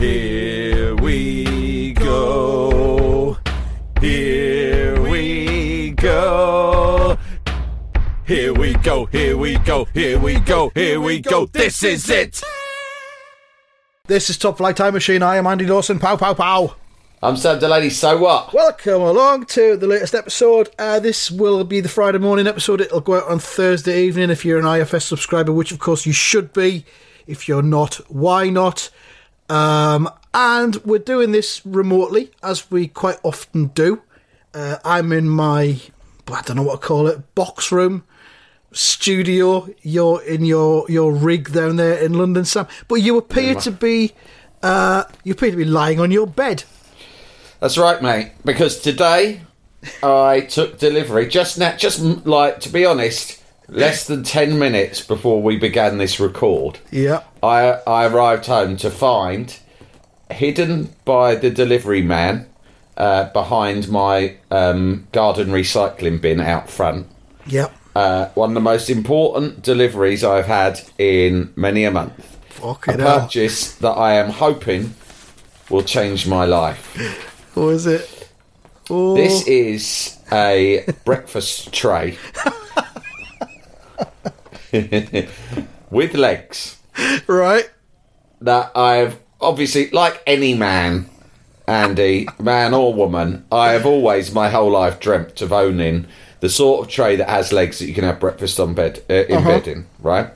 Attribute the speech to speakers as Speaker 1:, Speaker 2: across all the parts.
Speaker 1: Here we go. Here we go. Here we go. Here we go. Here we go. Here we go. This is it.
Speaker 2: This is Top Flight Time Machine. I am Andy Dawson. Pow, pow, pow.
Speaker 3: I'm Sam Delaney. So what?
Speaker 2: Welcome along to the latest episode. Uh, this will be the Friday morning episode. It'll go out on Thursday evening if you're an IFS subscriber, which of course you should be. If you're not, why not? Um, and we're doing this remotely, as we quite often do. Uh, I'm in my, I don't know what to call it, box room studio. You're in your your rig down there in London, Sam. But you appear to be, uh, you appear to be lying on your bed.
Speaker 3: That's right, mate. Because today I took delivery just now, just like to be honest, less than ten minutes before we began this record.
Speaker 2: Yeah.
Speaker 3: I I arrived home to find hidden by the delivery man uh, behind my um, garden recycling bin out front.
Speaker 2: Yep.
Speaker 3: Uh, one of the most important deliveries I've had in many a month. A
Speaker 2: Fucking hell.
Speaker 3: purchase that I am hoping will change my life.
Speaker 2: What is it? Oh,
Speaker 3: This is a breakfast tray with legs
Speaker 2: right.
Speaker 3: that I've obviously, like any man, Andy, man or woman, I have always my whole life dreamt of owning the sort of tray that has legs that you can have breakfast on bed uh, in bed in, right?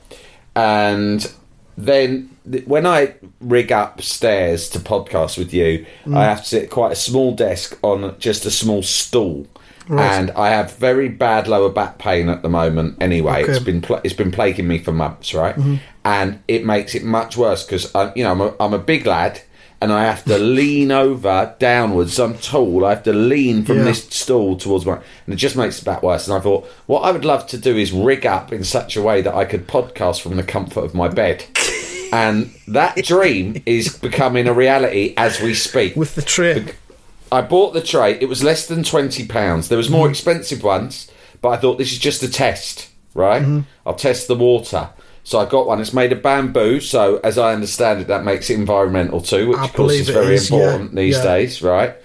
Speaker 3: And then th- when I rig upstairs to podcast with you, I have to sit at quite a small desk on just a small stool. And I have very bad lower back pain at the moment. Anyway,
Speaker 2: Okay.
Speaker 3: it's been pl- it's been plaguing me for months, right? Mm-hmm. And it makes it much worse because you know I'm a, I'm a big lad, and I have to lean over downwards. I'm tall. I have to lean from
Speaker 2: Yeah.
Speaker 3: this stool towards my, and it just makes it back worse. And I thought, what I would love to do is rig up in such a way that I could podcast from the comfort of my bed. And that dream is becoming a reality as we speak.
Speaker 2: With the tray.
Speaker 3: I bought the tray. It was less than twenty pounds. There was more expensive ones, but I thought this is just a test, right? I'll test the water. So I got one. It's made of bamboo. So as I understand it, that makes it environmental too, which
Speaker 2: I
Speaker 3: of course is very
Speaker 2: is, yeah,
Speaker 3: important these
Speaker 2: yeah.
Speaker 3: days, right?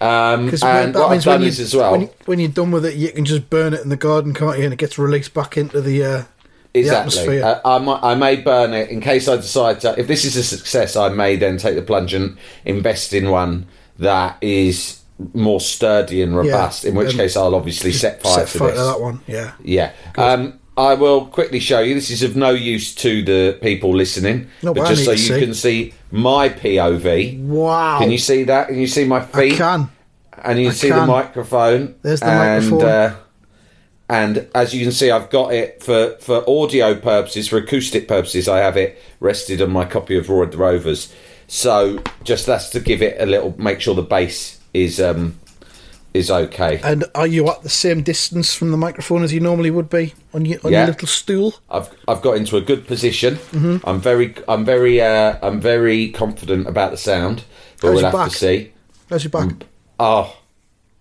Speaker 3: Um, and what I've done
Speaker 2: you,
Speaker 3: is as well.
Speaker 2: when, you, when you're done with it, you can just burn it in the garden, can't you? And it gets released back into the, uh, the atmosphere.
Speaker 3: Uh, I, might, I may burn it in case I decide to. If this is a success, I may then take the plunge and invest in one that is more sturdy and robust. in which
Speaker 2: um,
Speaker 3: case, I'll obviously set fire
Speaker 2: Set
Speaker 3: to
Speaker 2: fire
Speaker 3: this.
Speaker 2: to that one, yeah.
Speaker 3: Yeah. Um, I will quickly show you. This is of no use to the people listening,
Speaker 2: No,
Speaker 3: but just so you
Speaker 2: see.
Speaker 3: can see my POV.
Speaker 2: Wow.
Speaker 3: Can you see that? Can you see my feet?
Speaker 2: I can.
Speaker 3: and you
Speaker 2: I
Speaker 3: can see the microphone.
Speaker 2: There's the
Speaker 3: and,
Speaker 2: microphone.
Speaker 3: Uh, and as you can see, I've got it for, for audio purposes, for acoustic purposes. I have it rested on my copy of Roy the Rovers. So just that's to give it a little, make sure the bass is um, is okay.
Speaker 2: And are you at the same distance from the microphone as you normally would be on your, on
Speaker 3: Yeah.
Speaker 2: your little stool?
Speaker 3: I've I've got into a good position.
Speaker 2: Mm-hmm.
Speaker 3: I'm very I'm very uh, I'm very confident about the sound, but
Speaker 2: How's
Speaker 3: we'll have
Speaker 2: back?
Speaker 3: to see.
Speaker 2: How's your back?
Speaker 3: Oh,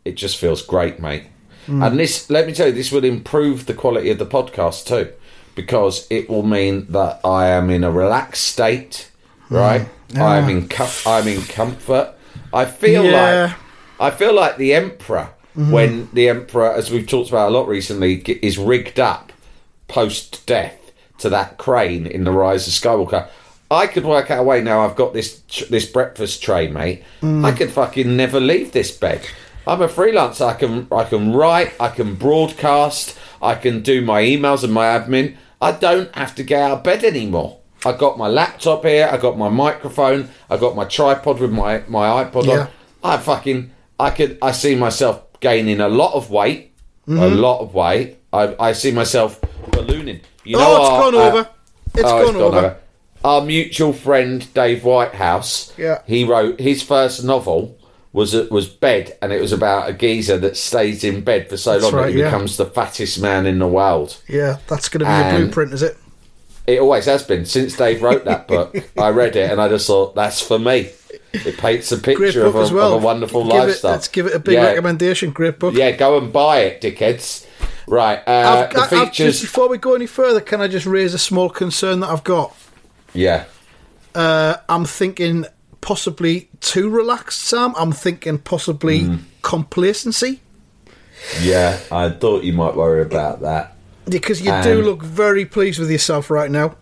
Speaker 3: it just feels great, mate.
Speaker 2: Mm.
Speaker 3: And this, let me tell you, this will improve the quality of the podcast too, because it will mean that I am in a relaxed state, right? I am in com- I'm in comfort. I feel
Speaker 2: Ah. Yeah. Mm-hmm.
Speaker 3: like I feel like the emperor when the emperor, as we've talked about a lot recently, is rigged up post death to that crane in the Rise of Skywalker. I could work out a way now. I've got this tr- this breakfast tray, mate.
Speaker 2: Mm.
Speaker 3: I could fucking never leave this bed. I'm a freelancer. I can I can write. I can broadcast. I can do my emails and my admin. I don't have to get out of bed anymore. I got my laptop here. I got my microphone. I got my tripod with my my iPod
Speaker 2: Yeah.
Speaker 3: on. I fucking I could I see myself gaining a lot of weight, a
Speaker 2: Mm-hmm.
Speaker 3: lot of weight. I I see myself ballooning. You
Speaker 2: oh,
Speaker 3: know
Speaker 2: it's
Speaker 3: our,
Speaker 2: gone
Speaker 3: uh,
Speaker 2: over. It's
Speaker 3: oh,
Speaker 2: gone, over.
Speaker 3: our mutual friend Dave Whitehouse.
Speaker 2: Yeah.
Speaker 3: He wrote his first novel was was Bed, and it was about a geezer that stays in bed for so
Speaker 2: That's
Speaker 3: long that he
Speaker 2: yeah.
Speaker 3: becomes the fattest man in the world.
Speaker 2: Yeah, that's going to be a blueprint, is it?
Speaker 3: It always has been since Dave wrote that book. I read it and I just thought that's for me. It paints a picture of a,
Speaker 2: well.
Speaker 3: of a wonderful
Speaker 2: give
Speaker 3: lifestyle.
Speaker 2: It, let's give it a big
Speaker 3: yeah.
Speaker 2: recommendation. Great book.
Speaker 3: Yeah, go and buy it, dickheads. Right, uh,
Speaker 2: I've,
Speaker 3: the
Speaker 2: I've just,
Speaker 3: features.
Speaker 2: before we go any further, can I just raise a small concern that I've got?
Speaker 3: yeah,
Speaker 2: Uh, I'm thinking possibly too relaxed, Sam. I'm thinking possibly
Speaker 3: Hmm.
Speaker 2: complacency
Speaker 3: yeah. I thought you might worry about that.
Speaker 2: Because you do
Speaker 3: Um,
Speaker 2: look very pleased with yourself right now.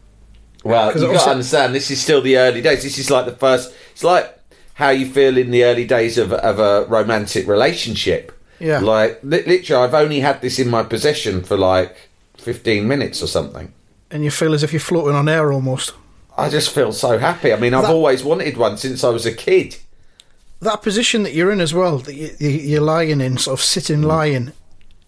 Speaker 3: Well,
Speaker 2: 'Cause
Speaker 3: you got to understand. This is still the early days. This is like the first. It's like how you feel in the early days of of a romantic relationship.
Speaker 2: Yeah.
Speaker 3: Like li- literally, I've only had this in my possession for like fifteen minutes or something.
Speaker 2: And you feel as if you're floating on air almost.
Speaker 3: I just feel so happy. I mean, I've
Speaker 2: That-
Speaker 3: always wanted one since I was a kid.
Speaker 2: That position that you're in as well, that you, you, you're lying in, sort of sitting lying,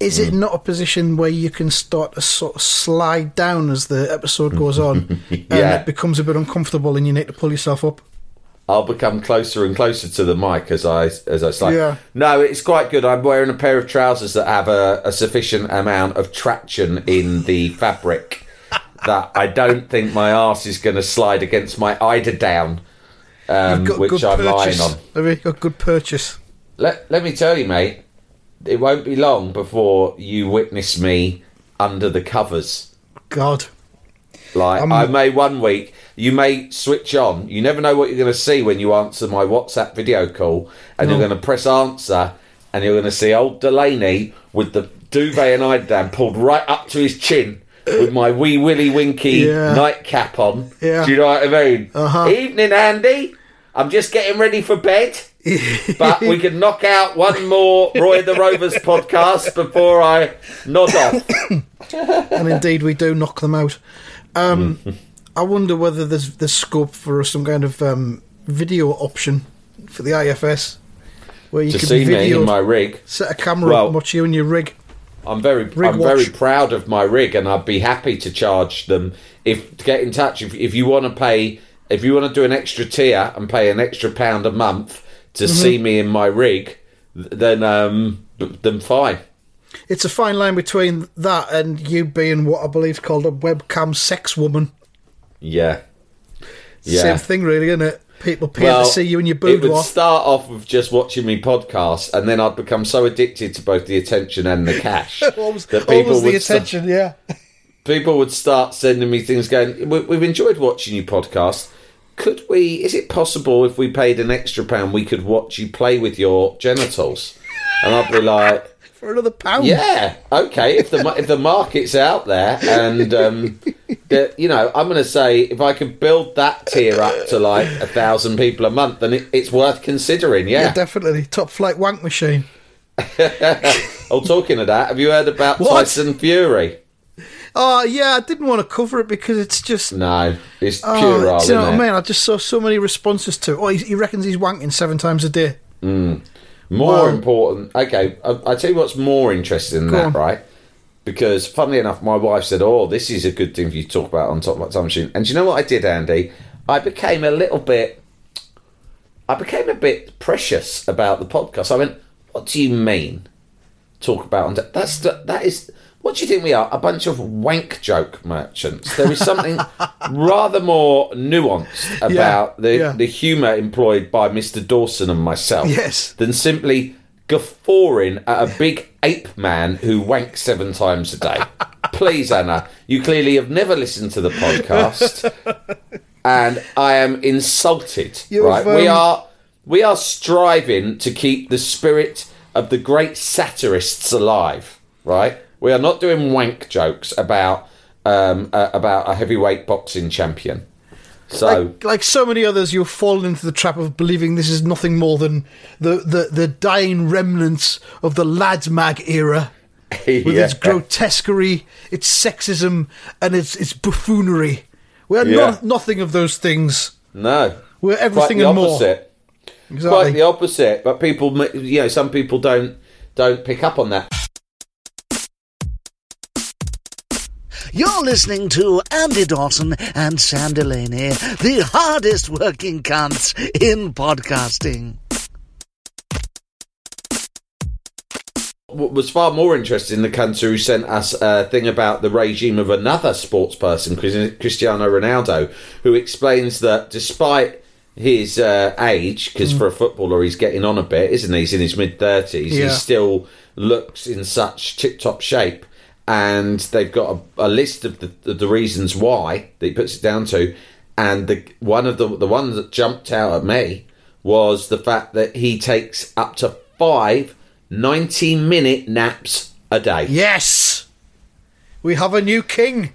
Speaker 2: is it not a position where you can start to sort of slide down as the episode goes on and it becomes a bit uncomfortable and you need to pull yourself up?
Speaker 3: I'll become closer and closer to the mic as I as I slide.
Speaker 2: Yeah.
Speaker 3: No, it's quite good. I'm wearing a pair of trousers that have a, a sufficient amount of traction in the fabric that I don't think my arse is going to slide against my eider down, um, which I'm
Speaker 2: purchase.
Speaker 3: lying on.
Speaker 2: Have you got good purchase?
Speaker 3: Let Let me tell you, mate. It won't be long before you witness me under the covers.
Speaker 2: God.
Speaker 3: Like
Speaker 2: I'm-
Speaker 3: I may one week, you may switch on. You never know what you're going to see when you answer my WhatsApp video call, and you're going to press answer, and you're going to see old Delaney with the duvet and eiderdown pulled right up to his chin. With my wee willy winky
Speaker 2: Yeah.
Speaker 3: nightcap on.
Speaker 2: Yeah.
Speaker 3: Do you know what I mean?
Speaker 2: Uh-huh.
Speaker 3: Evening, Andy. I'm just getting ready for bed. But we can knock out one more Roy the Rovers podcast before I nod off.
Speaker 2: and indeed we do knock them out. Um, I wonder whether there's there's scope for some kind of um, video option for the IFS where you
Speaker 3: to
Speaker 2: can
Speaker 3: see me
Speaker 2: video
Speaker 3: in my rig.
Speaker 2: set a camera
Speaker 3: Well-
Speaker 2: up and watch you in your rig.
Speaker 3: I'm very,
Speaker 2: Rig
Speaker 3: I'm very proud of my rig, and I'd be happy to charge them if to get in touch. If, if you want to pay, if you want to do an extra tier and pay an extra pound a month to
Speaker 2: Mm-hmm.
Speaker 3: see me in my rig, th- then um, then fine.
Speaker 2: It's a fine line between that and you being what I believe is called a webcam sex woman.
Speaker 3: Yeah, yeah.
Speaker 2: Same thing, really, isn't it? People pay
Speaker 3: Well,
Speaker 2: to see you in your
Speaker 3: it would start off with just watching me podcast, and then I'd become so addicted to both the attention and the cash
Speaker 2: Always,
Speaker 3: that
Speaker 2: the
Speaker 3: would sta-
Speaker 2: attention, yeah.
Speaker 3: people would start sending me things going "We- we've enjoyed watching you podcast could we is it possible if we paid an extra pound we could watch you play with your genitals and i'd be like
Speaker 2: For another pound.
Speaker 3: yeah okay if the if the market's out there and um that you know i'm going to say if i could build that tier up to like a thousand people a month then it, it's worth considering
Speaker 2: Yeah,
Speaker 3: yeah,
Speaker 2: definitely. Top flight wank machine.
Speaker 3: oh talking of that have you heard about
Speaker 2: What?
Speaker 3: tyson fury
Speaker 2: Oh, yeah, I didn't want to cover it because it's just.
Speaker 3: no it's
Speaker 2: Oh,
Speaker 3: pure
Speaker 2: you know what I mean? I just saw so many responses to it. Oh, he, he reckons he's wanking seven times a day. Mm.
Speaker 3: More
Speaker 2: Wow.
Speaker 3: important. Okay, I, I tell you what's more interesting than that,
Speaker 2: on.
Speaker 3: right? Because funnily enough, my wife said, "Oh, this is a good thing for you to talk about on Top of my Time Machine." And do you know what I did, Andy? I became a little bit. I became a bit precious about the podcast. I went, "What do you mean? Talk about on that's the, that is." What do you think we are? A bunch of wank joke merchants. There is something rather more nuanced about the,
Speaker 2: yeah.
Speaker 3: the humour employed by Mr. Dawson and myself
Speaker 2: Yes.
Speaker 3: than simply guffawing at a big ape man who wanks seven times a day. Please, Anna, you clearly have never listened to the podcast, and I am insulted.
Speaker 2: You've,
Speaker 3: right, we
Speaker 2: um,
Speaker 3: are we are striving to keep the spirit of the great satirists alive. Right, we are not doing wank jokes about um, uh, about a heavyweight boxing champion. So
Speaker 2: Like, like so many others, you've fallen into the trap of believing this is nothing more than the, the, the dying remnants of the lads mag era with
Speaker 3: yeah.
Speaker 2: its grotesquerie, its sexism, and its, its buffoonery. We're
Speaker 3: Yeah.
Speaker 2: not, nothing of those things.
Speaker 3: no,
Speaker 2: We're everything
Speaker 3: Quite the
Speaker 2: and more.
Speaker 3: opposite. Quite the opposite, but people, you know, some people don't don't pick up on that.
Speaker 4: You're listening to Andy Dawson and Sam Delaney, the hardest working cunts in podcasting.
Speaker 3: What was far more interesting, the cunt who sent us a thing about the regime of another sports person, Cristiano Ronaldo, who explains that despite his uh, age, because for a footballer he's getting on a bit, isn't he? He's in his mid 30s,
Speaker 2: Yeah.
Speaker 3: he still looks in such tip top shape. And they've got a, a list of the, the reasons why that he puts it down to. And the one of the the one that jumped out at me was the fact that he takes up to five 90 minute naps a day.
Speaker 2: Yes, we have a new king.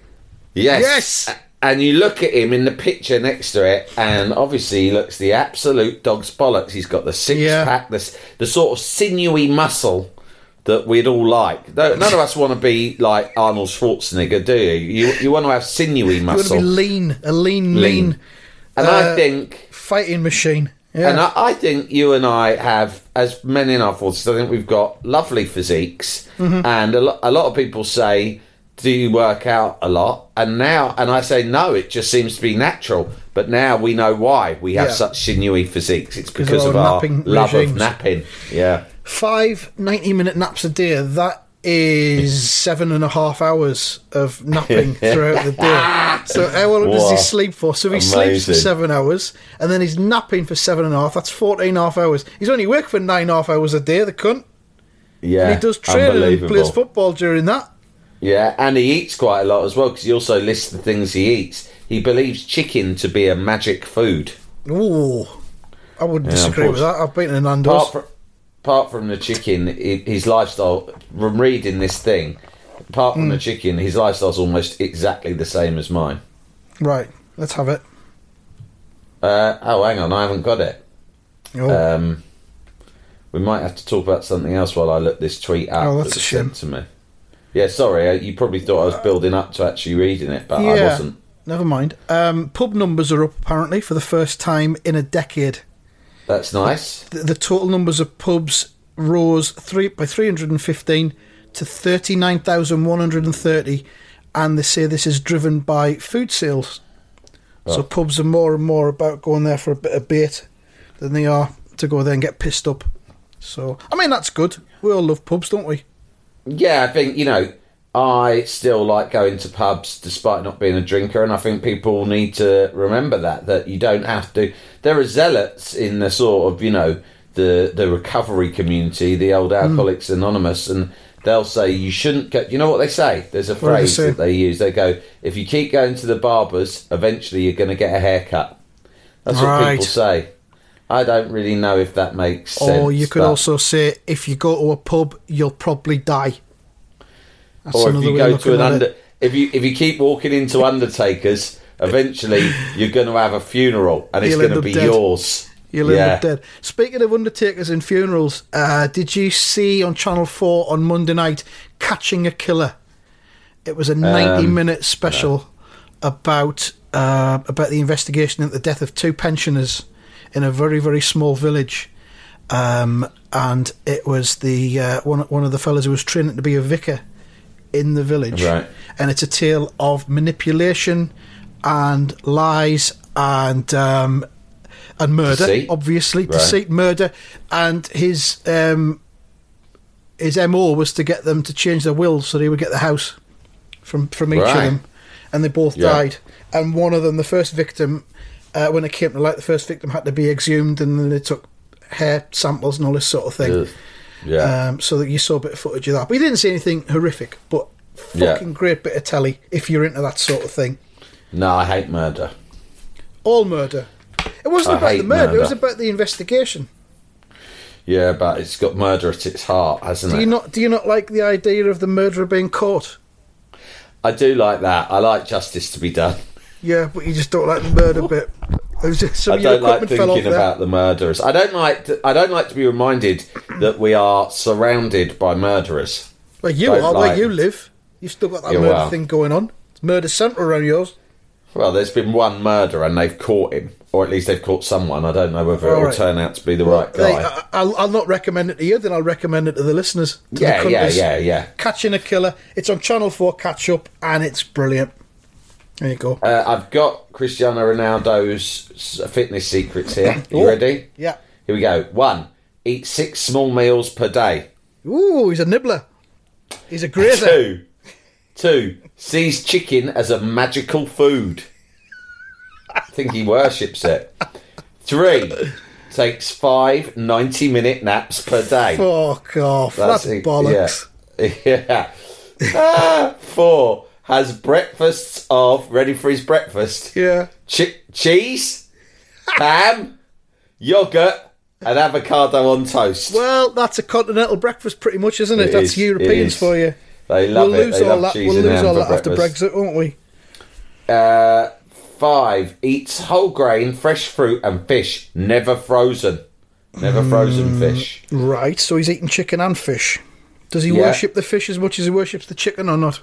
Speaker 3: Yes.
Speaker 2: Yes.
Speaker 3: And you look at him in the picture next to it, and obviously he looks the absolute dog's bollocks. He's got the six
Speaker 2: Yeah.
Speaker 3: pack, the, the sort of sinewy muscle that we'd all like. None of us want to be like Arnold Schwarzenegger, do you? You, you want to have sinewy muscles.
Speaker 2: You want to
Speaker 3: muscle.
Speaker 2: be lean, a lean,
Speaker 3: Lean.
Speaker 2: lean,
Speaker 3: and
Speaker 2: uh,
Speaker 3: I think
Speaker 2: fighting machine. Yeah.
Speaker 3: And I, I think you and I have, as men in our forties, I think we've got lovely physiques,
Speaker 2: Mm-hmm.
Speaker 3: and a, lo- a lot of people say, "Do you work out a lot?" And now, and I say, "No, it just seems to be natural." But now we know why we have
Speaker 2: Yeah.
Speaker 3: such sinewy physiques. It's
Speaker 2: Because
Speaker 3: because
Speaker 2: of
Speaker 3: of
Speaker 2: our
Speaker 3: our love
Speaker 2: regimes.
Speaker 3: of napping. Yeah,
Speaker 2: Five 90 minute naps a day, that is seven and a half hours of napping throughout the day. So, how long does he sleep for? So, he sleeps for seven hours and then he's napping for seven and a half, that's 14 and a half hours. He's only working for nine and a half hours a day, the cunt.
Speaker 3: yeah.
Speaker 2: And he does training and
Speaker 3: Unbelievable.
Speaker 2: plays football during that.
Speaker 3: Yeah, and he eats quite a lot as well because he also lists the things he eats. He believes chicken to be a magic food.
Speaker 2: Ooh. I wouldn't
Speaker 3: Yeah,
Speaker 2: disagree with that. I've been in Nando's.
Speaker 3: apart from, apart from the chicken, his lifestyle. From reading this thing, apart from
Speaker 2: Hmm.
Speaker 3: the chicken, his lifestyle's almost exactly the same as mine.
Speaker 2: Right, let's have it.
Speaker 3: Uh, oh, hang on, I haven't got it.
Speaker 2: Oh,
Speaker 3: Um, we might have to talk about something else while I look this tweet up.
Speaker 2: Oh, that's
Speaker 3: that
Speaker 2: a shame.
Speaker 3: sent to me. Yeah, sorry, uh, you probably thought I was building up to actually reading it, but I wasn't.
Speaker 2: Never mind. Um, pub numbers are up apparently for the first time in a decade.
Speaker 3: That's nice.
Speaker 2: The, the total numbers of pubs rose three by 315 to 39,130, and they say this is driven by food sales. So oh. pubs are more and more about going there for a bit of bait than they are to go there and get pissed up. So I mean that's good. We all love pubs, don't we?
Speaker 3: Yeah, I think you know. I still like going to pubs despite not being a drinker, and I think people need to remember that that you don't have to. There are zealots in the sort of you know the the recovery community, the old hmm. Alcoholics Anonymous, and they'll say you shouldn't go. You know what they say? There's a
Speaker 2: they
Speaker 3: phrase
Speaker 2: say?
Speaker 3: that they use. They go, "If you keep going to the barbers, eventually you're going to get a haircut." That's what people say. I don't really know if that makes sense.
Speaker 2: or you could also say if you go to a pub, you'll probably die. That's
Speaker 3: or if you go to an under, if you if you keep walking into undertakers, eventually you're going to have a funeral, and it's
Speaker 2: You'll
Speaker 3: going to be
Speaker 2: dead.
Speaker 3: yours.
Speaker 2: You'll
Speaker 3: yeah.
Speaker 2: end up dead. Speaking of undertakers and funerals, uh, did you see on Channel Four on Monday night "Catching a Killer"? It was a
Speaker 3: Um,
Speaker 2: ninety-minute special about uh, about the investigation into the death of two pensioners in a very very small village, um, and it was the uh, one one of the fellows who was training to be a vicar in the village,
Speaker 3: Right.
Speaker 2: and it's a tale of manipulation and lies and um, and murder,
Speaker 3: Deceit.
Speaker 2: obviously
Speaker 3: Right.
Speaker 2: deceit, murder, and his um, his mo was to get them to change their wills so they would get the house from from each of them, and they both
Speaker 3: Yeah.
Speaker 2: died. And one of them, the first victim, uh, when it came to light, the first victim had to be exhumed, and then they took hair samples and all this sort of thing.
Speaker 3: Yeah.
Speaker 2: Um, so that you saw a bit of footage of that. But you didn't see anything horrific, but
Speaker 3: Yeah.
Speaker 2: fucking great bit of telly if you're into that sort of thing.
Speaker 3: no, I hate murder.
Speaker 2: All murder. It wasn't
Speaker 3: I
Speaker 2: about the
Speaker 3: hate
Speaker 2: murder, it was about the investigation.
Speaker 3: Yeah, but it's got murder at its heart, hasn't
Speaker 2: Do
Speaker 3: it?
Speaker 2: you not do you not like the idea of the murderer being caught?
Speaker 3: I do like that. I like justice to be done.
Speaker 2: Yeah, but you just don't like the murder bit. Oh, it just- Some
Speaker 3: I don't like
Speaker 2: equipment fell off
Speaker 3: thinking about the murderers. I don't like. To, I don't like to be reminded that we are surrounded by murderers.
Speaker 2: Well, you
Speaker 3: don't
Speaker 2: are where you live. You've still got that murder
Speaker 3: well.
Speaker 2: thing going on. It's murder centre around yours.
Speaker 3: Well, there's been one murder and they've caught him. or at least they've caught someone. I don't know whether
Speaker 2: All
Speaker 3: it'll turn out to be the right guy.
Speaker 2: Hey, I, I'll, I'll not recommend it to you, then I'll recommend it to the listeners. To
Speaker 3: yeah,
Speaker 2: the
Speaker 3: yeah, yeah, yeah.
Speaker 2: Catching a Killer. It's on Channel 4 Catch Up, and it's brilliant. There you go.
Speaker 3: Uh, I've got Cristiano Ronaldo's fitness secrets here. You
Speaker 2: Oh,
Speaker 3: ready?
Speaker 2: Yeah.
Speaker 3: Here we go. One, eat six small meals per day.
Speaker 2: Ooh, he's a nibbler. He's a grazer.
Speaker 3: Two, two, sees chicken as a magical food. I think he worships it. Three, takes five 90 minute naps per day.
Speaker 2: Fuck off. That's,
Speaker 3: it,
Speaker 2: bollocks.
Speaker 3: Yeah. yeah. Ah, four, has breakfasts of, ready for his breakfast,
Speaker 2: Yeah.
Speaker 3: Che- cheese, ham, yogurt, and avocado on toast.
Speaker 2: Well, that's a continental breakfast, pretty much, isn't it?
Speaker 3: It
Speaker 2: that's
Speaker 3: is,
Speaker 2: Europeans
Speaker 3: it
Speaker 2: for you.
Speaker 3: They love
Speaker 2: we'll
Speaker 3: it.
Speaker 2: lose
Speaker 3: They
Speaker 2: all
Speaker 3: love
Speaker 2: that. We'll lose all that after. Brexit, won't we?
Speaker 3: Uh, five, eats whole grain, fresh fruit, and fish, never frozen. Never
Speaker 2: Mm.
Speaker 3: frozen fish.
Speaker 2: Right. So he's eating chicken and fish. Does he
Speaker 3: Yeah.
Speaker 2: worship the fish as much as he worships the chicken or not?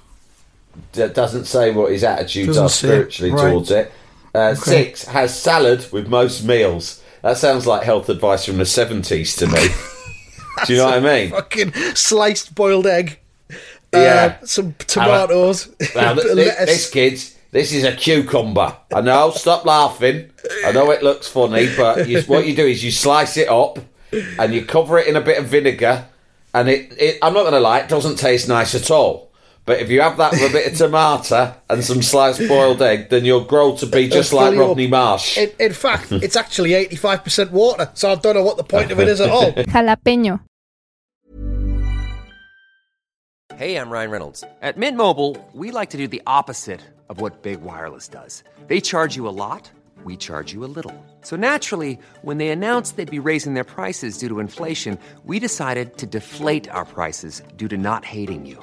Speaker 3: D- doesn't say what his attitudes
Speaker 2: Doesn't
Speaker 3: are spiritually
Speaker 2: Right.
Speaker 3: towards it. Uh, Six, has salad with most meals. That sounds like health advice from the 70s to me. Do you know what I mean?
Speaker 2: Fucking sliced boiled egg. Uh,
Speaker 3: Yeah.
Speaker 2: some tomatoes.
Speaker 3: Now,
Speaker 2: a bit
Speaker 3: th-
Speaker 2: of
Speaker 3: this, this, kids, this is a cucumber. I know, stop laughing. I know it looks funny, but you, what you do is you slice it up and you cover it in a bit of vinegar. And it, it I'm not going to lie, it doesn't taste nice at all. But if you have that with a bit of tomato and some sliced boiled egg, then you'll grow to be just like
Speaker 2: fill you up.
Speaker 3: Rodney Marsh.
Speaker 2: In, in fact, it's actually 85% water, so I don't know what the point of it is at all.
Speaker 5: Jalapeño.
Speaker 6: Hey, I'm Ryan Reynolds. At Mint Mobile, we like to do the opposite of what Big Wireless does. They charge you a lot, we charge you a little. So naturally, when they announced they'd be raising their prices due to inflation, we decided to deflate our prices due to not hating you.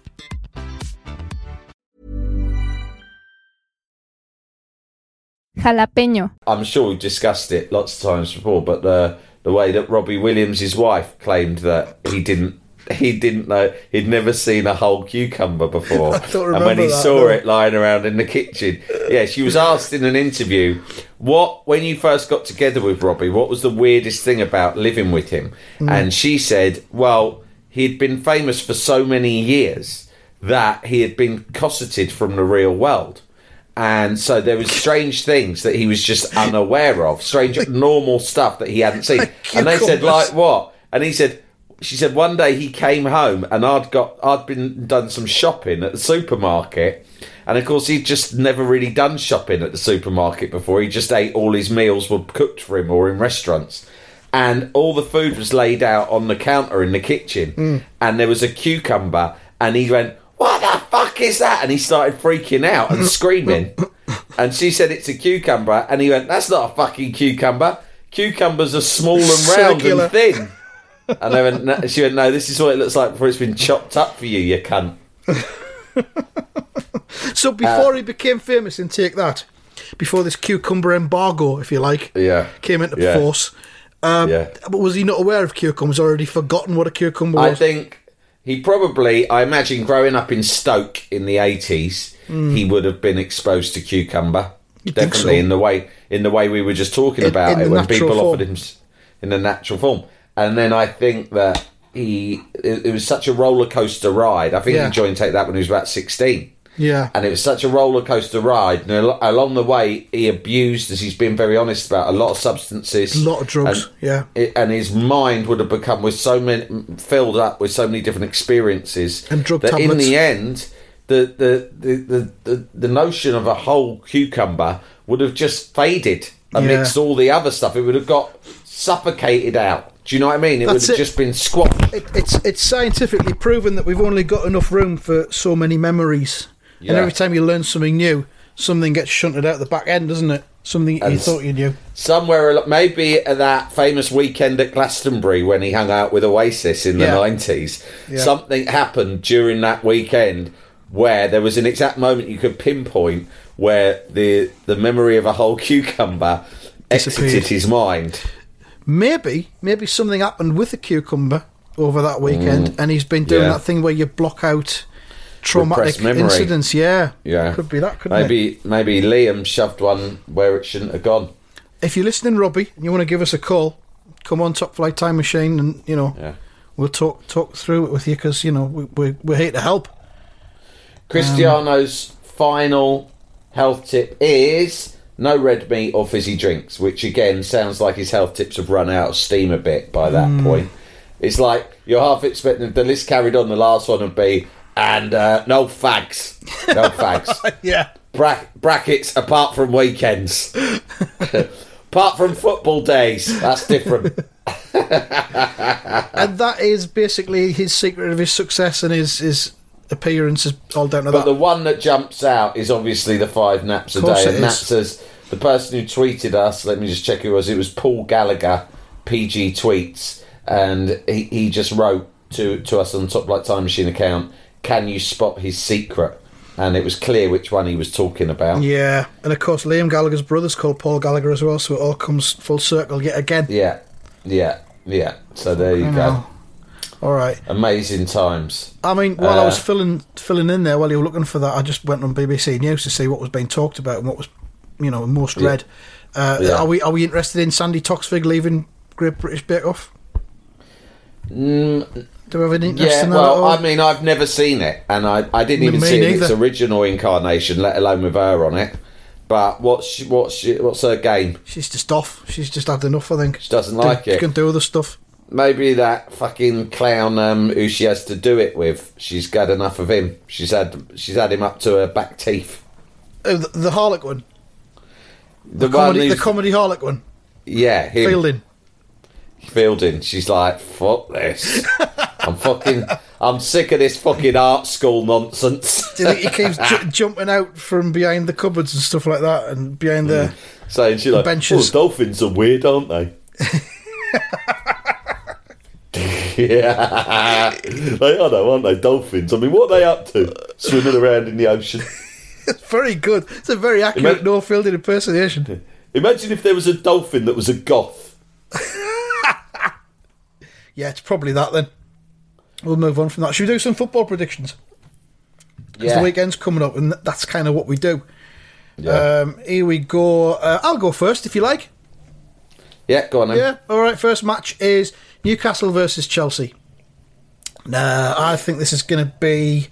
Speaker 5: Jalapeño.
Speaker 3: I'm sure we've discussed it lots of times before, but the the way that Robbie Williams' wife claimed that he didn't he didn't know he'd never seen a whole cucumber before,
Speaker 2: don't
Speaker 3: and when he
Speaker 2: that,
Speaker 3: saw
Speaker 2: no.
Speaker 3: it lying around in the kitchen, yeah, she was asked in an interview what when you first got together with Robbie, what was the weirdest thing about living with him, mm. and she said, well, he'd been famous for so many years that he had been cosseted from the real world. And so there was strange things that he was just unaware of, strange normal stuff that he hadn't seen. And they said, like what? And he said, she said one day he came home and I'd got I'd been done some shopping at the supermarket. And of course he'd just never really done shopping at the supermarket before. He just ate all his meals were cooked for him or in restaurants. And all the food was laid out on the counter in the kitchen. And there was a cucumber and he went, What the fuck is that? And he started freaking out and screaming. And she said it's a cucumber, and he went, "That's not a fucking cucumber. Cucumbers are small and round
Speaker 2: Circular.
Speaker 3: and thin." And they went, no, she went, "No, this is what it looks like before it's been chopped up for you, you cunt."
Speaker 2: So before he became famous in Take That, before this cucumber embargo, if you like,
Speaker 3: Yeah.
Speaker 2: came into
Speaker 3: Yeah.
Speaker 2: force, um,
Speaker 3: Yeah.
Speaker 2: but was he not aware of cucumbers? Already forgotten what a cucumber was?
Speaker 3: I think he probably, I imagine, growing up in Stoke in the eighties, he hmm. would have been exposed to cucumber.
Speaker 2: Think
Speaker 3: Definitely
Speaker 2: so.
Speaker 3: in the way in the way we were just talking
Speaker 2: In-
Speaker 3: about
Speaker 2: in
Speaker 3: it when people
Speaker 2: form.
Speaker 3: offered him in the natural form. And then I think that he it, it was such a roller coaster ride. I think
Speaker 2: Yeah.
Speaker 3: he joined Take That when he was about sixteen.
Speaker 2: Yeah,
Speaker 3: and it was such a roller coaster ride. And al- along the way, he abused, as he's been very honest about, a lot of substances,
Speaker 2: A lot of drugs,
Speaker 3: and,
Speaker 2: yeah.
Speaker 3: it- and his mind would have become with so many filled up with so many different experiences,
Speaker 2: And drug
Speaker 3: that in the end, the the, the, the, the the notion of a whole cucumber would have just faded amidst all the other stuff. It would have got suffocated out. Do you know what I mean? It would have
Speaker 2: it.
Speaker 3: just been squashed.
Speaker 2: It, it's it's scientifically proven that we've only got enough room for so many memories, and every time you learn something new, something gets shunted out the back end, doesn't it? Something you thought you knew.
Speaker 3: Somewhere, maybe at that famous weekend at Glastonbury when he hung out with Oasis in the
Speaker 2: Yeah.
Speaker 3: 90s,
Speaker 2: Yeah.
Speaker 3: something happened during that weekend where there was an exact moment you could pinpoint where the the memory of a whole cucumber exited his mind.
Speaker 2: Maybe, maybe something happened with the cucumber over that weekend, and he's been doing
Speaker 3: Mm. Yeah.
Speaker 2: that thing where you block out traumatic incidents. Yeah,
Speaker 3: Yeah,
Speaker 2: could be that. Couldn't it?
Speaker 3: maybe maybe Liam shoved one where it shouldn't have gone.
Speaker 2: If you're listening, Robbie, and you want to give us a call, come on Top Flight Time Machine, and you know
Speaker 3: Yeah.
Speaker 2: we'll talk talk through it with you because you know we, we're we're here to help.
Speaker 3: Cristiano's final health tip is no red meat or fizzy drinks, which again sounds like his health tips have run out of steam a bit by that
Speaker 2: Hmm.
Speaker 3: point. It's like you're half expecting the list carried on. The last one would be and uh, no fags, no fags.
Speaker 2: Yeah.
Speaker 3: Bra- brackets apart from weekends, apart from football days. That's different.
Speaker 2: and that is basically his secret of his success and his his appearance is all down to
Speaker 3: But
Speaker 2: that.
Speaker 3: the one that jumps out is obviously the five naps a day, and
Speaker 2: is.
Speaker 3: says the person who tweeted us. Let me just check who it was. It was Paul Gallagher, PG tweets, and he, he just wrote to to us on the Top Flight Time Machine account. Can you spot his secret? And it was clear which one he was talking about.
Speaker 2: yeah, and of course Liam Gallagher's brother's called Paul Gallagher as well, so it all comes full circle yet again.
Speaker 3: Yeah, yeah, yeah. So there you
Speaker 2: I
Speaker 3: go.
Speaker 2: know. All right.
Speaker 3: Amazing times.
Speaker 2: I mean, while I was
Speaker 3: Uh,
Speaker 2: filling filling in there while you were looking for that, I just went on BBC News to see what was being talked about and what was, you know, most
Speaker 3: Yeah.
Speaker 2: read. Uh,
Speaker 3: Yeah.
Speaker 2: Are we are we interested in Sandi Toksvig leaving Great British Bake Off? Do we have any
Speaker 3: Yeah,
Speaker 2: in that at
Speaker 3: well? I mean, I've never seen it, and I, I didn't
Speaker 2: Me
Speaker 3: even see it its original incarnation, let alone with her on it. But what's she, what's she, what's her game?
Speaker 2: She's just off. She's just had enough. I think
Speaker 3: She doesn't like
Speaker 2: She
Speaker 3: it.
Speaker 2: She can do other stuff.
Speaker 3: Maybe that fucking clown um, who she has to do it with. She's got enough of him. She's had she's had him up to her back teeth.
Speaker 2: Uh, the, the one,
Speaker 3: The,
Speaker 2: the
Speaker 3: one
Speaker 2: comedy, the comedy Harlech one,
Speaker 3: yeah, him.
Speaker 2: Fielding.
Speaker 3: Fielding. She's like, fuck this. I'm fucking. I'm sick of this fucking art school nonsense.
Speaker 2: Do you think he keeps ju- jumping out from behind the cupboards and stuff like that, and behind the? Mm.
Speaker 3: Saying she's like,
Speaker 2: benches.
Speaker 3: "Oh, dolphins are weird, aren't they?" yeah, they are though, aren't they? Dolphins. I mean, what are they up to? Swimming around in the ocean.
Speaker 2: It's Very good. It's a very accurate
Speaker 3: Ima-
Speaker 2: no impersonation.
Speaker 3: Imagine if there was a dolphin that was a goth.
Speaker 2: Yeah, it's probably that then. We'll move on from that. Should we do some football predictions? Because
Speaker 3: Yeah.
Speaker 2: the weekend's coming up, and that's kind of what we do.
Speaker 3: Yeah.
Speaker 2: Um, here we go. Uh, I'll go first if you like.
Speaker 3: yeah, go on then.
Speaker 2: Yeah, all right. First match is Newcastle versus Chelsea. Nah, I think this is going to be.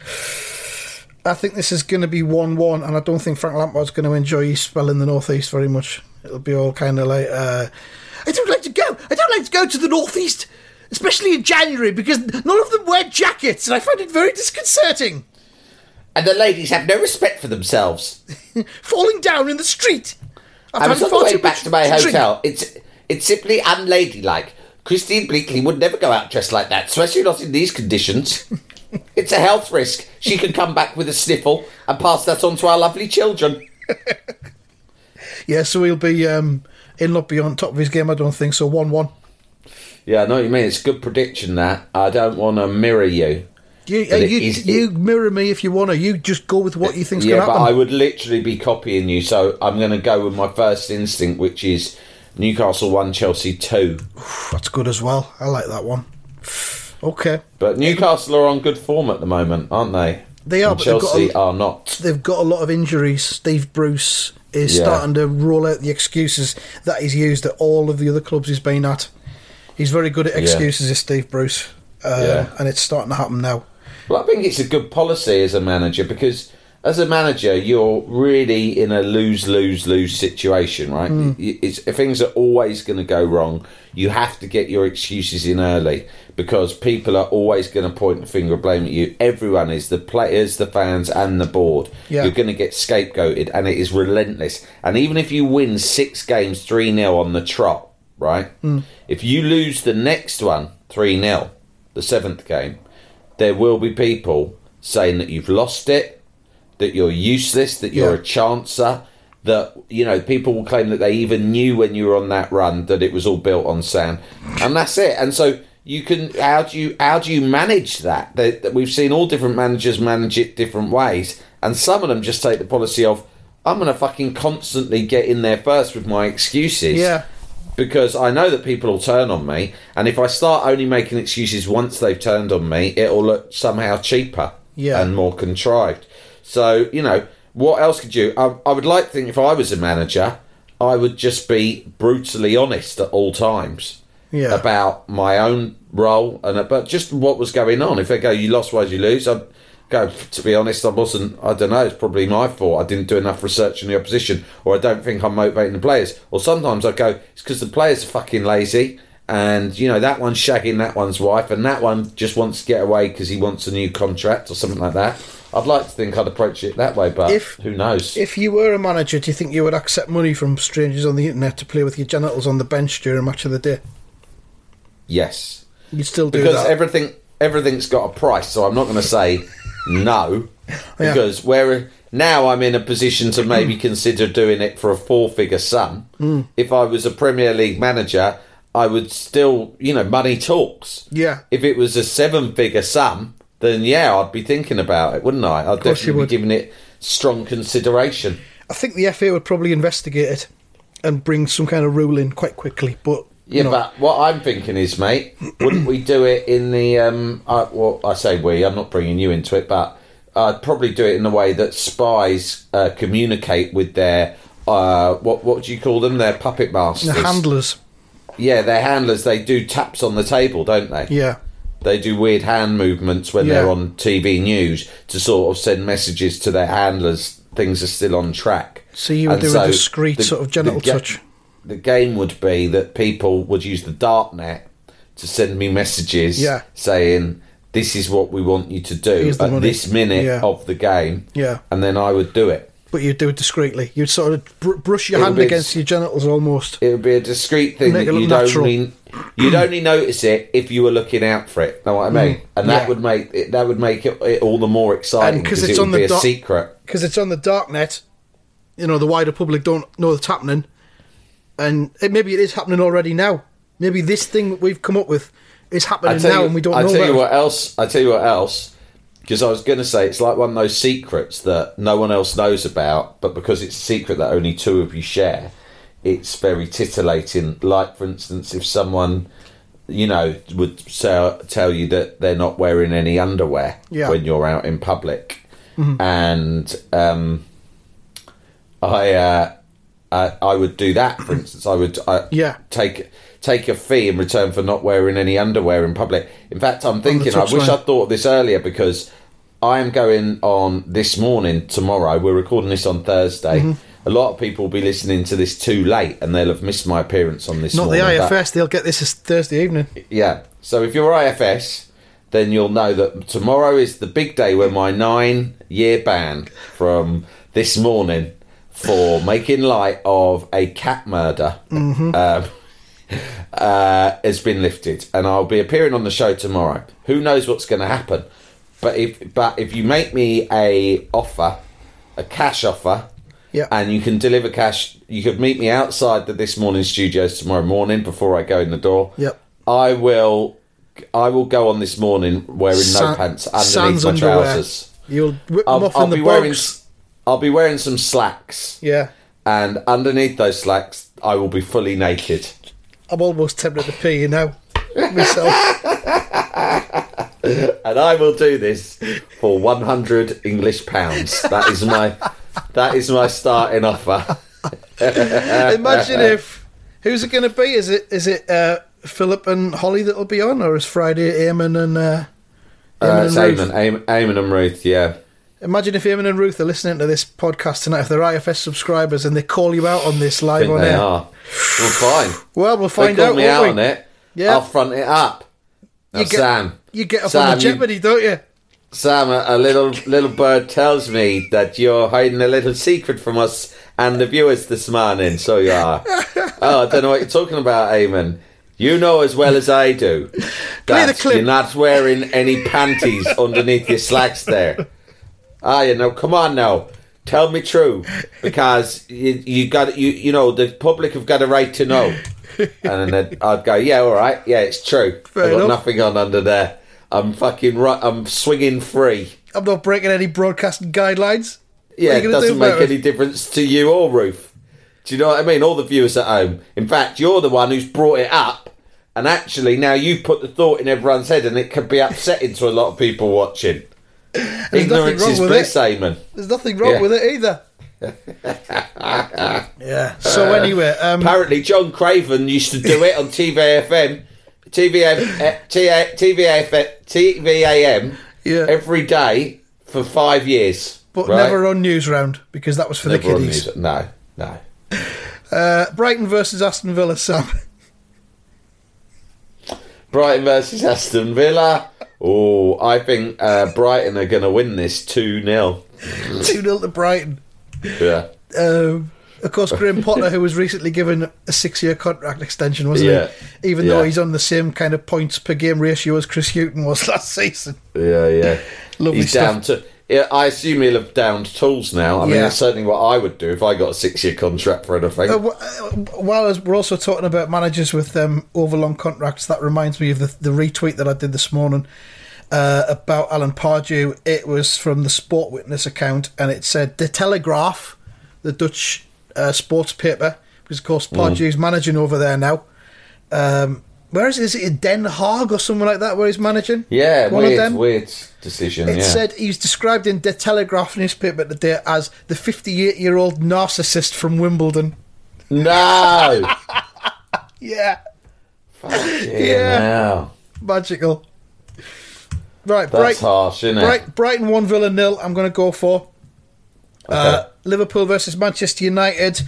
Speaker 2: I think this is going to be one-one, and I don't think Frank Lampard's going to enjoy his spell in the northeast very much. It'll be all kind of like, uh, I don't like to go. I don't like to go to the northeast, especially in January, because none of them wear jackets, and I find it very disconcerting.
Speaker 3: And the ladies have no respect for themselves.
Speaker 2: Falling down in the street.
Speaker 3: I was on the way back to my
Speaker 2: drink.
Speaker 3: hotel. It's it's simply unladylike. Christine Bleakley would never go out dressed like that, especially not in these conditions. it's a health risk. She can come back with a sniffle and pass that on to our lovely children.
Speaker 2: Yeah, so he'll be um, he'll not be on top of his game. I don't think so. One-one.
Speaker 3: Yeah, I know what you mean. It's a good prediction that. I don't want to mirror you.
Speaker 2: You, uh, you,
Speaker 3: is-
Speaker 2: you mirror me if you want to. You just go with what you think's
Speaker 3: yeah,
Speaker 2: going to
Speaker 3: but
Speaker 2: happen.
Speaker 3: I would literally be copying you, so I'm going to go with my first instinct, which is Newcastle 1, Chelsea 2.
Speaker 2: That's good as well. I like that one. Okay,
Speaker 3: But Newcastle are on good form at the moment, aren't they?
Speaker 2: They are,
Speaker 3: And
Speaker 2: but they've got
Speaker 3: Chelsea
Speaker 2: a-
Speaker 3: are not.
Speaker 2: they've got a lot of injuries. Steve Bruce is
Speaker 3: Yeah.
Speaker 2: starting to roll out the excuses that he's used at all of the other clubs he's been at. He's very good at excuses, is Steve Bruce, uh,
Speaker 3: Yeah.
Speaker 2: and it's starting to happen now.
Speaker 3: Well, I think it's a good policy as a manager because as a manager, you're really in a lose, lose, lose situation, right? It's, things are always going to go wrong. You have to get your excuses in early because people are always going to point the finger of blame at you. Everyone is the players, the fans, and the board.
Speaker 2: Yeah.
Speaker 3: You're going to get scapegoated, and it is relentless. And even if you win six games, 3 0 on the trot, right? Hmm. If you lose the next one 3 0, the seventh game, there will be people saying that you've lost it, that you're useless, that you're
Speaker 2: Yeah.
Speaker 3: a chancer, that, you know, people will claim that they even knew when you were on that run that it was all built on sand. And that's it. And so you can, how do you, how do you manage that? That we've seen all different managers manage it different ways. And some of them just take the policy of, I'm going to fucking constantly get in there first with my excuses
Speaker 2: Yeah.
Speaker 3: Because I know that people will turn on me, and if I start only making excuses once they've turned on me, it'll look somehow cheaper
Speaker 2: Yeah.
Speaker 3: and more contrived. So you know, what else could you? I, I would like to think if I was a manager, I would just be brutally honest at all times
Speaker 2: Yeah.
Speaker 3: about my own role and about just what was going on. If they go, you lost, why did you lose? I'd go, to be honest, I wasn't, I don't know, it's probably my fault. I didn't do enough research on the opposition, or I don't think I'm motivating the players. Or sometimes I go, it's because the players are fucking lazy. And you know that one's shagging that one's wife, and that one just wants to get away because he wants a new contract or something like that. I'd like to think I'd approach it that way, but
Speaker 2: If-
Speaker 3: who knows?
Speaker 2: If you were a manager, do you think you would accept money from strangers on the internet to play with your genitals on the bench during a match of the day?
Speaker 3: yes.
Speaker 2: You'd still do
Speaker 3: because
Speaker 2: that.
Speaker 3: everything everything's got a price so i'm not going to say no because where now i'm in a position to maybe consider doing it for a four figure sum
Speaker 2: Mm.
Speaker 3: if i was a premier league manager i would still you know money talks
Speaker 2: Yeah.
Speaker 3: if it was a seven figure sum then yeah i'd be thinking about it wouldn't i i'd definitely be giving it strong consideration
Speaker 2: I think the FA would probably investigate it and bring some kind of ruling quite quickly. But
Speaker 3: Yeah,
Speaker 2: know,
Speaker 3: but what I'm thinking is, mate, wouldn't we do it in the? Um, I, well, I say we. I'm not bringing you into it, but I'd probably do it in the way that spies uh, communicate with their uh, what what do you call them? Their puppet masters.
Speaker 2: the handlers,
Speaker 3: Yeah, their handlers. They do taps on the table, don't they?
Speaker 2: yeah,
Speaker 3: They do weird hand movements when they're on TV news to sort of send messages to their handlers. Things are still on track.
Speaker 2: So you would do a discreet sort of genital
Speaker 3: ga-
Speaker 2: touch.
Speaker 3: The game would be that people would use the darknet to send me messages
Speaker 2: Yeah.
Speaker 3: saying, "This is what we want you to do at
Speaker 2: money."
Speaker 3: this minute
Speaker 2: Yeah.
Speaker 3: of the game."
Speaker 2: Yeah.
Speaker 3: and then I would do it.
Speaker 2: but you'd do it discreetly. You'd sort of br- brush your
Speaker 3: It
Speaker 2: hand against your genitals almost.
Speaker 3: It would be a discreet thing that you'd
Speaker 2: natural.
Speaker 3: only you'd only notice it if you were looking out for it. Know what I mean? And that
Speaker 2: Mm. yeah.
Speaker 3: would make it, that would make it, it all the more exciting because
Speaker 2: it's
Speaker 3: it
Speaker 2: on the
Speaker 3: be a secret.
Speaker 2: because it's on the dark net. You know, the wider public don't know that's happening, and it, maybe it is happening already now. Maybe this thing that we've come up with is happening now,
Speaker 3: you,
Speaker 2: and we don't know.
Speaker 3: I
Speaker 2: tell
Speaker 3: you
Speaker 2: it.
Speaker 3: what else. I tell you what else. Because I was going to say it's like one of those secrets that no one else knows about, but because it's a secret that only two of you share, it's very titillating. Like, for instance, if someone, you know, would tell, tell you that they're not wearing any underwear
Speaker 2: Yeah.
Speaker 3: when you're out in public, and um, I, uh, I, I would do that. For instance, I would, I,
Speaker 2: Yeah.
Speaker 3: take take a fee in return for not wearing any underwear in public. In fact, I'm thinking I wish I'd thought of this earlier because I am going on this morning tomorrow. We're recording this on Thursday.
Speaker 2: Mm-hmm.
Speaker 3: A lot of people will be listening to this too late, and they'll have missed my appearance on this.
Speaker 2: Not the
Speaker 3: morning, but-
Speaker 2: IFS. They'll get this as Thursday evening.
Speaker 3: yeah. So if you're IFS, then you'll know that tomorrow is the big day when my nine year ban from this morning for making light of a cat murder um, uh, has been lifted, and I'll be appearing on the show tomorrow. Who knows what's going to happen? But if but if you make me a offer, a cash offer,
Speaker 2: Yeah.
Speaker 3: and you can deliver cash. You could meet me outside the this morning studios tomorrow morning before I go in the door.
Speaker 2: Yep.
Speaker 3: I will. I will go on this morning wearing no
Speaker 2: Sa-
Speaker 3: pants underneath my
Speaker 2: underwear.
Speaker 3: trousers.
Speaker 2: You'll whip them
Speaker 3: I'll,
Speaker 2: off
Speaker 3: I'll
Speaker 2: in the
Speaker 3: be wearing. I'll be wearing some slacks,
Speaker 2: Yeah.
Speaker 3: and underneath those slacks, I will be fully naked.
Speaker 2: I'm almost tempted to pee you know, Myself.
Speaker 3: and I will do this for 100 English pounds. That is my that is my starting offer.
Speaker 2: Imagine if who's it going to be? Is it is it uh, Phillip and Holly that'll be on, or is Friday Eamonn and uh, Eamonn
Speaker 3: Uh,
Speaker 2: and
Speaker 3: it's
Speaker 2: Ruth?
Speaker 3: Eamonn, Eamonn, Eamonn and Ruth, yeah.
Speaker 2: Imagine if Eamonn and Ruth are listening to this podcast tonight, if they're IFS subscribers, and they call you out on this live on
Speaker 3: they
Speaker 2: air.
Speaker 3: are. Well, fine.
Speaker 2: Well, we'll
Speaker 3: If they
Speaker 2: find
Speaker 3: call
Speaker 2: out.
Speaker 3: me out
Speaker 2: we?
Speaker 3: on it.
Speaker 2: Yeah.
Speaker 3: I'll front it up. Now,
Speaker 2: You get,
Speaker 3: Sam,
Speaker 2: you get up
Speaker 3: Sam,
Speaker 2: on the
Speaker 3: you-
Speaker 2: don't you?
Speaker 3: Sam, a, a little little bird tells me that you're hiding a little secret from us and the viewers this morning. So you are. Oh, I don't know what you're talking about, Eamonn. You know as well as I do that you're not wearing any panties underneath your slacks there. Ah, you know, come on now. Tell me true, because you, you got you you know the public have got a right to know. And then I'd go, yeah, all right, yeah, it's true.
Speaker 2: Fair
Speaker 3: I've got
Speaker 2: enough.
Speaker 3: nothing on under there. I'm fucking right. I'm swinging free.
Speaker 2: I'm not breaking any broadcasting guidelines.
Speaker 3: Yeah, it doesn't
Speaker 2: do
Speaker 3: make any difference to you or Ruth. Do you know what I mean? All the viewers at home. In fact, you're the one who's brought it up, and actually now you've put the thought in everyone's head, and it could be upsetting to a lot of people watching. Ignorance
Speaker 2: nothing wrong
Speaker 3: is
Speaker 2: with
Speaker 3: bliss,
Speaker 2: it. There's nothing wrong
Speaker 3: Yeah.
Speaker 2: with it either. yeah. So anyway, um,
Speaker 3: Apparently, John Craven used to do it on TVFM, TVF, eh, T- TVAM
Speaker 2: Yeah.
Speaker 3: every day for five years.
Speaker 2: but
Speaker 3: right?
Speaker 2: never on Newsround because that was for
Speaker 3: Never
Speaker 2: the
Speaker 3: on
Speaker 2: kiddies.
Speaker 3: news. No, no.
Speaker 2: Uh, Brighton versus Aston Villa. Sam.
Speaker 3: Brighton versus Aston Villa. Oh, I think uh, Brighton are going to win this 2 0.
Speaker 2: Two 0 to Brighton.
Speaker 3: Yeah.
Speaker 2: Um, of course, Graham Potter, who was recently given a six-year contract extension, wasn't
Speaker 3: Yeah.
Speaker 2: he? Even though he's on the same kind of points per game ratio as Chris Hughton was last season.
Speaker 3: Yeah, yeah.
Speaker 2: Lovely
Speaker 3: He's
Speaker 2: stuff.
Speaker 3: down to. Yeah, I assume he'll have downed tools now. I mean,
Speaker 2: Yeah.
Speaker 3: that's certainly what I would do if I got a six year contract for anything.
Speaker 2: Uh, wh- uh, while as we're also talking about managers with um, overlong contracts, that reminds me of the, the retweet that I did this morning uh, about Alan Pardew. It was from the Sport Witness account, and it said the Telegraph, the Dutch uh, sports paper, because of course Pardew's managing over there now. Um, where is it? Is it Den Haag or somewhere like that where he's managing?
Speaker 3: yeah,
Speaker 2: one
Speaker 3: weird,
Speaker 2: of them.
Speaker 3: weird decision.
Speaker 2: It
Speaker 3: yeah.
Speaker 2: said he's described in the Telegraph newspaper today as the 58 year old narcissist from Wimbledon.
Speaker 3: no!
Speaker 2: Yeah.
Speaker 3: yeah.
Speaker 2: Yeah. Magical. Right,
Speaker 3: That's
Speaker 2: Bright,
Speaker 3: harsh, isn't it?
Speaker 2: Bright, Brighton 1 Villa nil. I'm going to go for. Uh, Liverpool versus Manchester United.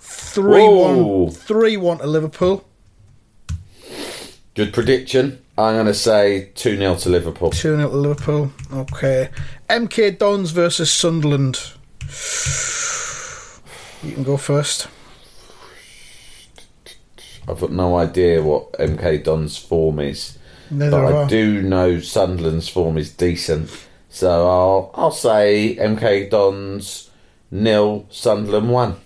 Speaker 2: 3
Speaker 3: Whoa.
Speaker 2: 1. 3 1 to Liverpool.
Speaker 3: Good prediction. I'm going to say 2 0 to Liverpool.
Speaker 2: 2 0 to Liverpool. Okay. MK Dons versus Sunderland. You can go first.
Speaker 3: I've got no idea what MK Don's form is.
Speaker 2: Neither
Speaker 3: but I
Speaker 2: I.
Speaker 3: do know Sunderland's form is decent. So I'll I'll say MK Dons nil, Sunderland one.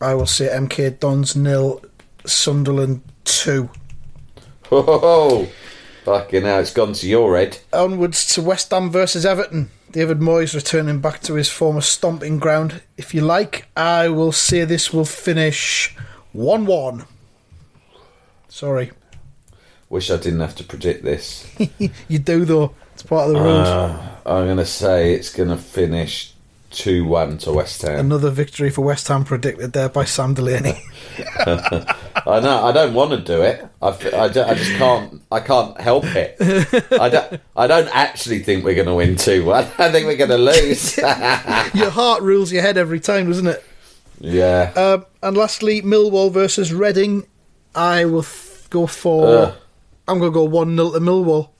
Speaker 2: I will say MK Dons nil, Sunderland 2.
Speaker 3: Ho! Fucking hell, it's gone to your head.
Speaker 2: Onwards to West Ham versus Everton. David Moyes returning back to his former stomping ground. If you like, I will say this will finish 1 1. Sorry.
Speaker 3: Wish I didn't have to predict this.
Speaker 2: You do, though. It's part of the rules.
Speaker 3: Uh, I'm gonna say it's gonna finish two one to West Ham.
Speaker 2: Another victory for West Ham predicted there by Sam Delaney.
Speaker 3: I know. I don't want to do it. I, I, I just can't. I can't help it. I don't. I don't actually think we're going to win two one. I think we're going to lose.
Speaker 2: your heart rules your head every time, doesn't it?
Speaker 3: yeah.
Speaker 2: Um, and lastly, Millwall versus Reading. I will f- go for.
Speaker 3: Ugh.
Speaker 2: I'm going to go 1 0 to Millwall.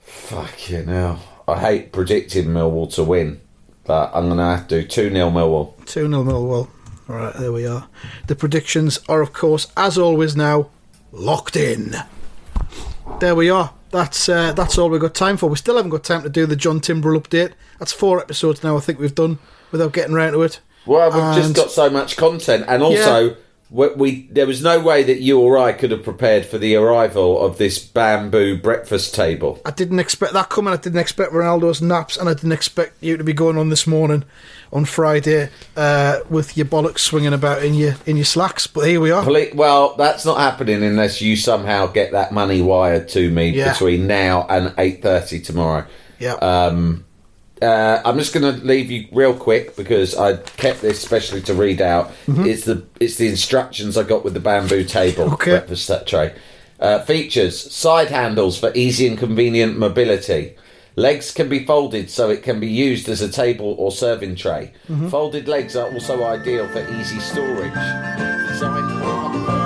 Speaker 3: Fucking hell. I hate predicting Millwall to win, but I'm going to have to do two 0 Millwall.
Speaker 2: 2 0 Millwall. All right, there we are. The predictions are, of course, as always now, locked in. There we are. That's uh, that's all we've got time for. We still haven't got time to do the John Timbrell update. That's four episodes now. I think we've done without getting round to it.
Speaker 3: Well, we've just
Speaker 2: And-
Speaker 3: got so much content, and also we, we there was no way that you or I could have prepared for the arrival of this bamboo breakfast table.
Speaker 2: I didn't expect that coming. I didn't expect Ronaldo's naps, and I didn't expect you to be going on this morning, on Friday, uh, with your bollocks swinging about in your in your slacks. But here we are.
Speaker 3: Well, that's not happening unless you somehow get that money wired to me
Speaker 2: Yeah.
Speaker 3: between now and eight thirty tomorrow.
Speaker 2: Yeah.
Speaker 3: Um, uh, I'm just going to leave you real quick because I kept this specially to read out. It's the it's the instructions I got with the bamboo table
Speaker 2: Okay.
Speaker 3: breakfast tray. Uh, features: side handles for easy and convenient mobility. Legs can be folded so it can be used as a table or serving tray. Folded legs are also ideal for easy storage. Designed for